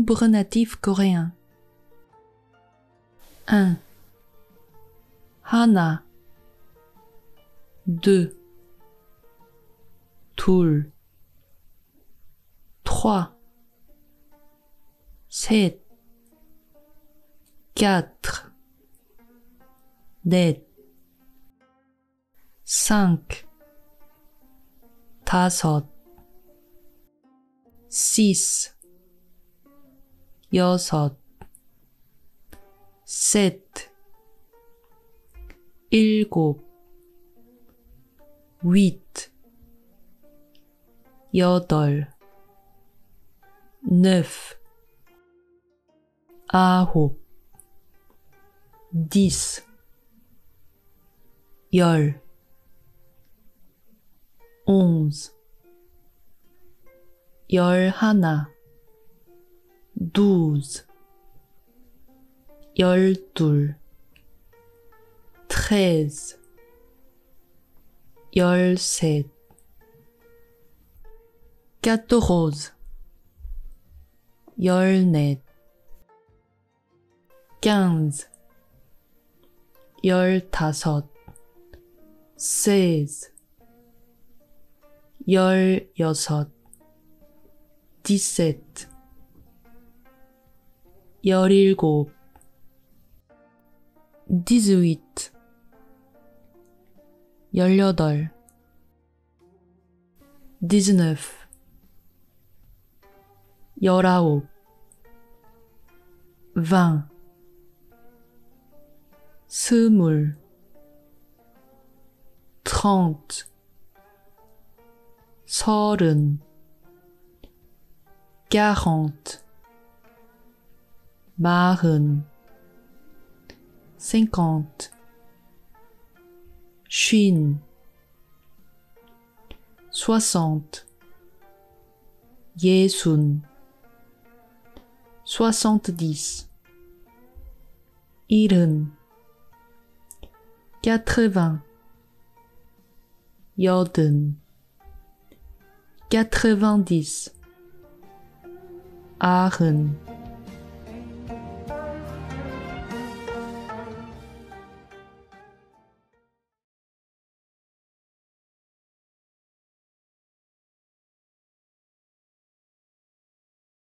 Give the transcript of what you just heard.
nombre natif coréen. 1. 하나, deux, 둘, trois, 셋, quatre, 넷, cinq, 다섯, six, 여섯, 셋, 일곱, huit, 여덟, neuf, 아홉, dix, 열, onze, 열하나, douze, 열둘, treize, 열셋, quatorze, 열넷, quinze, 열다섯, seize, 열여섯, dix-sept, 열일곱, dix-huit, 열여덟, dix-neuf, 열아홉, vingt, 스물, trente, 서른, quarante, Marren. cinquante, Chine. soixante, Yesun. soixante-dix, Iren. quatre-vingts, Yoden. quatre-vingt-dix, Aachen.